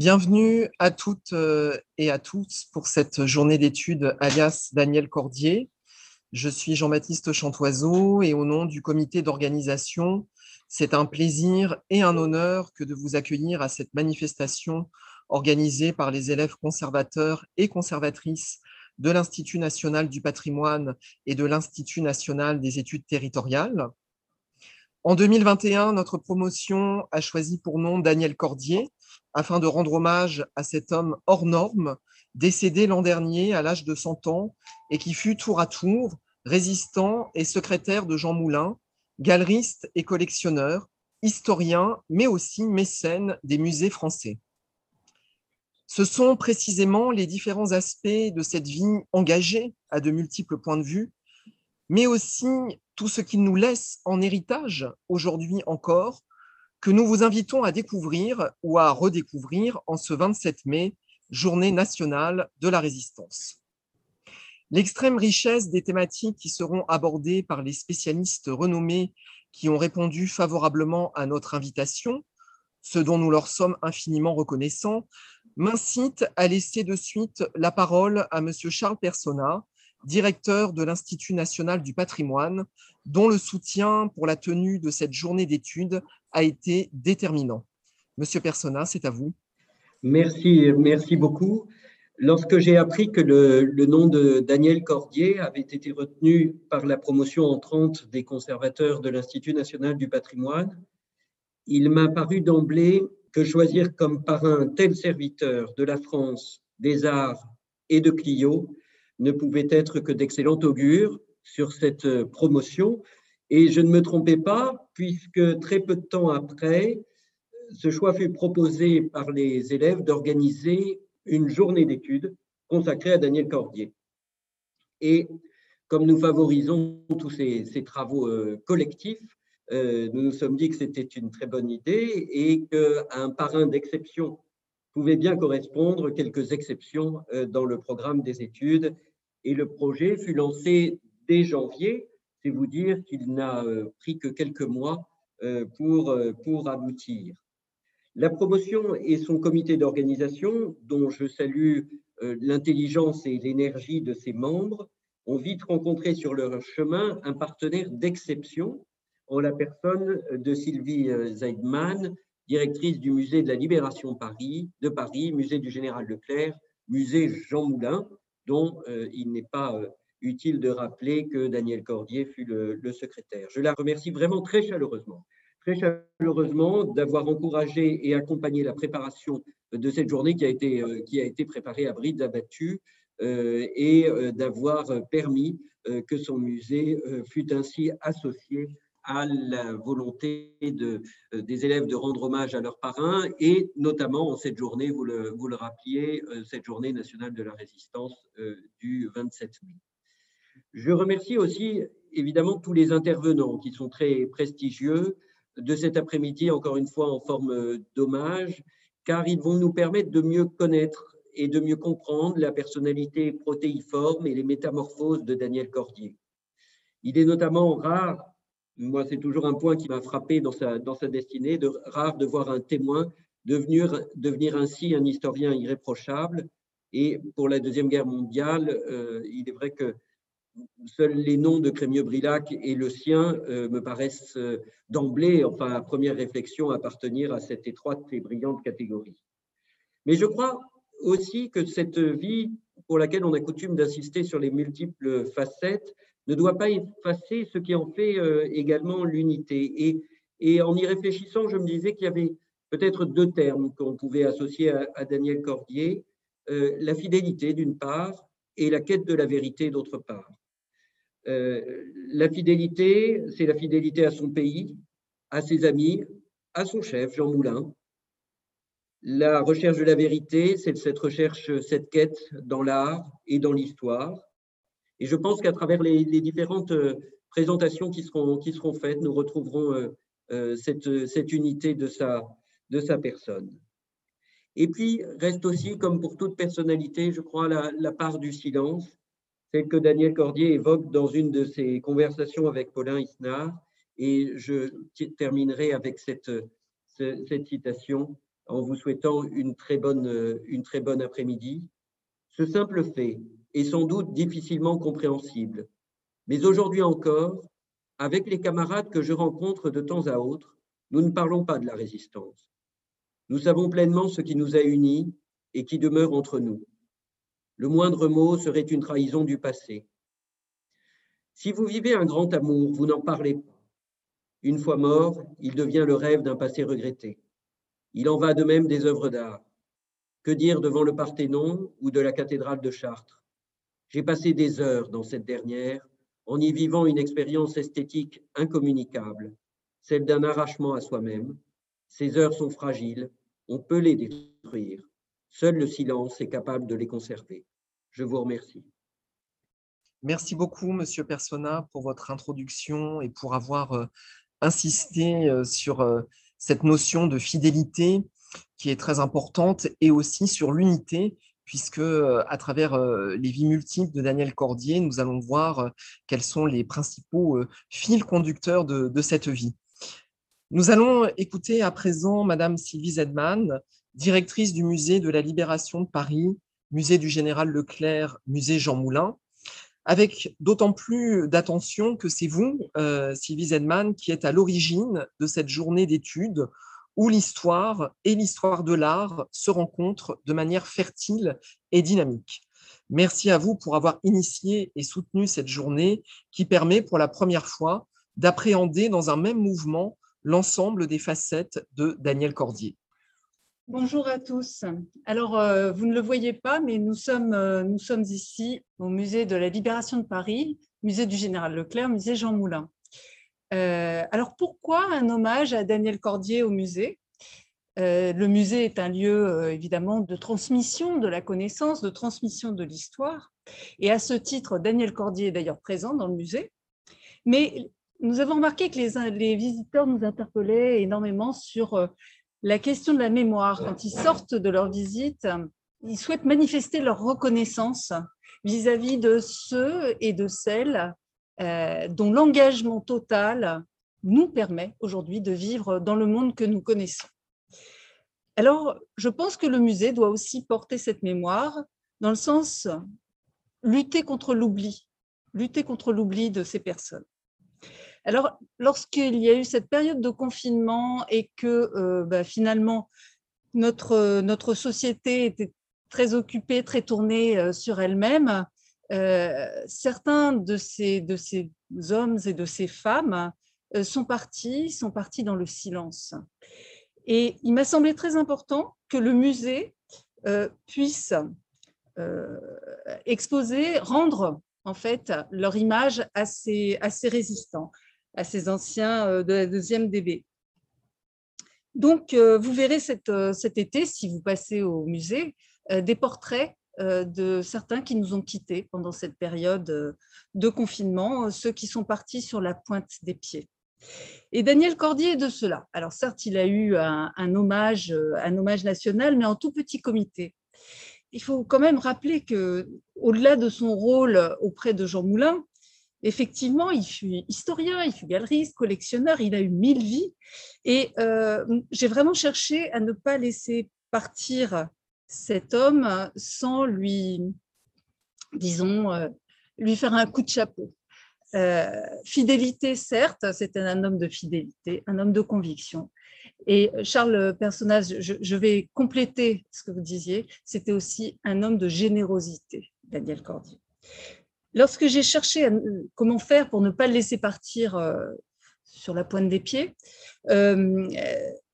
Bienvenue à toutes euh, et à tous pour cette journée d'études alias Daniel Cordier. Je suis Jean-Baptiste Chantoiseau et au nom du comité d'organisation, c'est un plaisir et un honneur que de vous accueillir à cette manifestation organisée par les élèves conservateurs et conservatrices de l'Institut national du patrimoine et de l'Institut national des études territoriales. En 2021, notre promotion a choisi pour nom Daniel Cordier afin de rendre hommage à cet homme hors norme, décédé l'an dernier à l'âge de 100 ans et qui fut tour à tour résistant et secrétaire de Jean Moulin, galeriste et collectionneur, historien, mais aussi mécène des musées français. Ce sont précisément les différents aspects de cette vie engagée à de multiples points de vue, mais aussi tout ce qu'il nous laisse en héritage aujourd'hui encore, que nous vous invitons à découvrir ou à redécouvrir en ce 27 mai, journée nationale de la résistance. L'extrême richesse des thématiques qui seront abordées par les spécialistes renommés qui ont répondu favorablement à notre invitation, ce dont nous leur sommes infiniment reconnaissants, m'incite à laisser de suite la parole à M. Charles Persona, directeur de l'Institut national du patrimoine, dont le soutien pour la tenue de cette journée d'études a été déterminant. Monsieur Persona, c'est à vous. Merci, merci beaucoup. Lorsque j'ai appris que le, le, nom de Daniel Cordier avait été retenu par la promotion entrante des conservateurs de l'Institut national du patrimoine, il m'a paru d'emblée que choisir comme parrain tel serviteur de la France, des arts et de Clio ne pouvait être que d'excellent augure sur cette promotion. Et je ne me trompais pas, puisque très peu de temps après, ce choix fut proposé par les élèves d'organiser une journée d'études consacrée à Daniel Cordier. Et comme nous favorisons tous ces, ces travaux euh, collectifs, euh, nous nous sommes dit que c'était une très bonne idée et qu'un parrain d'exception pouvait bien correspondre quelques exceptions euh, dans le programme des études. Et le projet fut lancé dès janvier, c'est vous dire qu'il n'a euh, pris que quelques mois pour, pour aboutir. La promotion et son comité d'organisation, dont je salue l'intelligence et l'énergie de ses membres, ont vite rencontré sur leur chemin un partenaire d'exception en la personne de Sylvie euh, Zeidman, directrice du musée de la Libération Paris, de Paris, musée du Général Leclerc, musée Jean Moulin, dont euh, il n'est pas euh, utile de rappeler que Daniel Cordier fut le, secrétaire. Je la remercie vraiment très chaleureusement, très chaleureusement d'avoir encouragé et accompagné la préparation de cette journée qui a été, été préparée à brides abattues et d'avoir permis que son musée fût ainsi associé à la volonté euh, des élèves de rendre hommage à leurs parrains et notamment en cette journée, vous le, vous le rappeliez, euh, cette journée nationale de la résistance euh, du 27 mai. Je remercie aussi évidemment tous les intervenants qui sont très prestigieux de cet après-midi, encore une fois en forme d'hommage, car ils vont nous permettre de mieux connaître et de mieux comprendre la personnalité protéiforme et les métamorphoses de Daniel Cordier. Il est notamment rare moi, c'est toujours un point qui m'a frappé dans sa, destinée, de, rare de voir un témoin devenir, ainsi un historien irréprochable. Et pour la Deuxième Guerre mondiale, euh, il est vrai que seuls les noms de Crémieux-Brilac et le sien euh, me paraissent euh, d'emblée, enfin première réflexion, appartenir à cette étroite et brillante catégorie. Mais je crois aussi que cette vie pour laquelle on a coutume d'insister sur les multiples facettes ne doit pas effacer ce qui en fait euh, également l'unité. Et, en y réfléchissant, je me disais qu'il y avait peut-être deux termes qu'on pouvait associer à, Daniel Cordier, euh, la fidélité d'une part et la quête de la vérité d'autre part. Euh, la fidélité, c'est la fidélité à son pays, à ses amis, à son chef, Jean Moulin. La recherche de la vérité, c'est cette recherche, cette quête dans l'art et dans l'histoire. Et je pense qu'à travers les, différentes euh, présentations qui seront, qui seront faites, nous retrouverons euh, euh, cette, cette, unité de sa, de sa personne. Et puis, reste aussi, comme pour toute personnalité, je crois, la, part du silence, celle que Daniel Cordier évoque dans une de ses conversations avec Paulin Isnard. Et je terminerai avec cette, cette citation en vous souhaitant une très bonne, une très bonne après-midi. Ce simple fait est sans doute difficilement compréhensible, mais aujourd'hui encore, avec les camarades que je rencontre de temps à autre, nous ne parlons pas de la résistance. Nous savons pleinement ce qui nous a unis et qui demeure entre nous. Le moindre mot serait une trahison du passé. Si vous vivez un grand amour, vous n'en parlez pas. Une fois mort, il devient le rêve d'un passé regretté. Il en va de même des œuvres d'art. Que dire devant le Parthénon ou de la cathédrale de Chartres? J'ai passé des heures dans cette dernière en y vivant une expérience esthétique incommunicable, celle d'un arrachement à soi-même. Ces heures sont fragiles, on peut les détruire. Seul le silence est capable de les conserver. Je vous remercie. Merci beaucoup, Monsieur Persona, pour votre introduction et pour avoir euh, insisté euh, sur euh, cette notion de fidélité qui est très importante et aussi sur l'unité, puisque à travers les vies multiples de Daniel Cordier, nous allons voir quels sont les principaux fils conducteurs de, cette vie. Nous allons écouter à présent Madame Sylvie Zedman, directrice du musée de la Libération de Paris, musée du Général Leclerc, musée Jean Moulin, avec d'autant plus d'attention que c'est vous, euh, Sylvie Zedman, qui êtes à l'origine de cette journée d'études où l'histoire et l'histoire de l'art se rencontrent de manière fertile et dynamique. Merci à vous pour avoir initié et soutenu cette journée qui permet pour la première fois d'appréhender dans un même mouvement l'ensemble des facettes de Daniel Cordier. Bonjour à tous. Alors, euh, vous ne le voyez pas, mais nous sommes, euh, nous sommes ici au musée de la Libération de Paris, musée du Général Leclerc, musée Jean Moulin. Euh, alors, pourquoi un hommage à Daniel Cordier au musée? Le musée est un lieu, évidemment, de transmission de la connaissance, de transmission de l'histoire. Et à ce titre, Daniel Cordier est d'ailleurs présent dans le musée. Mais nous avons remarqué que les visiteurs nous interpellaient énormément sur la question de la mémoire. Quand ils sortent de leur visite, ils souhaitent manifester leur reconnaissance vis-à-vis de ceux et de celles euh, dont l'engagement total nous permet aujourd'hui de vivre dans le monde que nous connaissons. Alors, je pense que le musée doit aussi porter cette mémoire dans le sens lutter contre l'oubli, lutter contre l'oubli de ces personnes. Alors, lorsqu'il y a eu cette période de confinement et que euh, bah, finalement notre, notre société était très occupée, très tournée euh, sur elle-même, euh, certains de ces, de ces hommes et de ces femmes sont partis, sont partis dans le silence. Et il m'a semblé très important que le musée puisse exposer, rendre en fait leur image assez, assez résistant à ces anciens euh, de la deuxième DB. Donc, euh, vous verrez euh, cet été, si vous passez au musée, des portraits de certains qui nous ont quittés pendant cette période de confinement, ceux qui sont partis sur la pointe des pieds. Et Daniel Cordier est de cela. Alors certes, il a eu un, hommage, un hommage national, mais en tout petit comité. Il faut quand même rappeler que, au-delà de son rôle auprès de Jean Moulin, effectivement, il fut historien, il fut galeriste, collectionneur, il a eu mille vies. Et euh, j'ai vraiment cherché à ne pas laisser partir cet homme sans lui, disons, euh, lui faire un coup de chapeau. Euh, fidélité, certes, c'était un homme de fidélité, un homme de conviction. Et Charles Personnage, je vais compléter ce que vous disiez, c'était aussi un homme de générosité, Daniel Cordier. Lorsque j'ai cherché comment faire pour ne pas le laisser partir euh, sur la pointe des pieds, euh,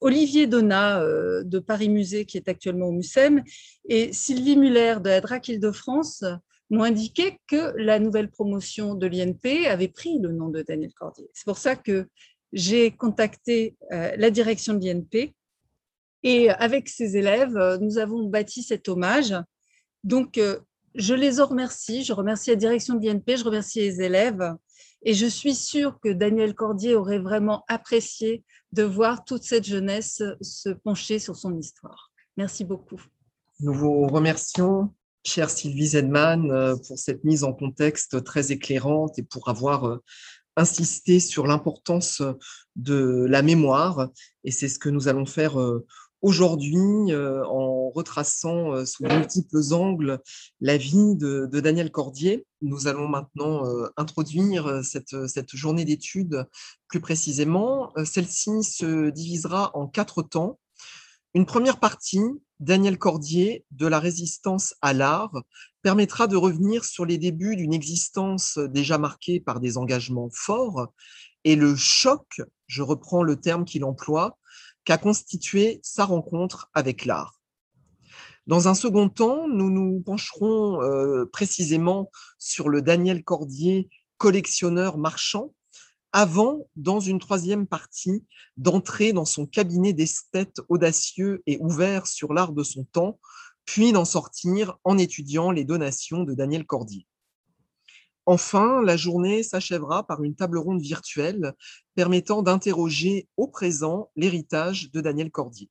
Olivier Donat euh, de Paris Musée, qui est actuellement au MUSEM, et Sylvie Muller de la DRAC Île-de-France m'ont indiqué que la nouvelle promotion de l'INP avait pris le nom de Daniel Cordier. C'est pour ça que j'ai contacté la direction de l'INP et avec ses élèves, nous avons bâti cet hommage. Donc, je les en remercie. Je remercie la direction de l'INP, je remercie les élèves. Et je suis sûre que Daniel Cordier aurait vraiment apprécié de voir toute cette jeunesse se pencher sur son histoire. Merci beaucoup. Nous vous remercions, chère Sylvie Zedman, euh, pour cette mise en contexte très éclairante et pour avoir euh, insisté sur l'importance de la mémoire. Et c'est ce que nous allons faire euh, aujourd'hui en retraçant sous multiples angles la vie de, Daniel Cordier. Nous allons maintenant introduire cette, cette journée d'études plus précisément. Celle-ci se divisera en quatre temps. Une première partie, Daniel Cordier, de la résistance à l'art, permettra de revenir sur les débuts d'une existence déjà marquée par des engagements forts et le choc, je reprends le terme qu'il emploie, qu'a constitué sa rencontre avec l'art. Dans un second temps, nous nous pencherons euh, précisément sur le Daniel Cordier, collectionneur marchand, avant, dans une troisième partie, d'entrer dans son cabinet d'esthète audacieux et ouvert sur l'art de son temps, puis d'en sortir en étudiant les donations de Daniel Cordier. Enfin, la journée s'achèvera par une table ronde virtuelle permettant d'interroger au présent l'héritage de Daniel Cordier.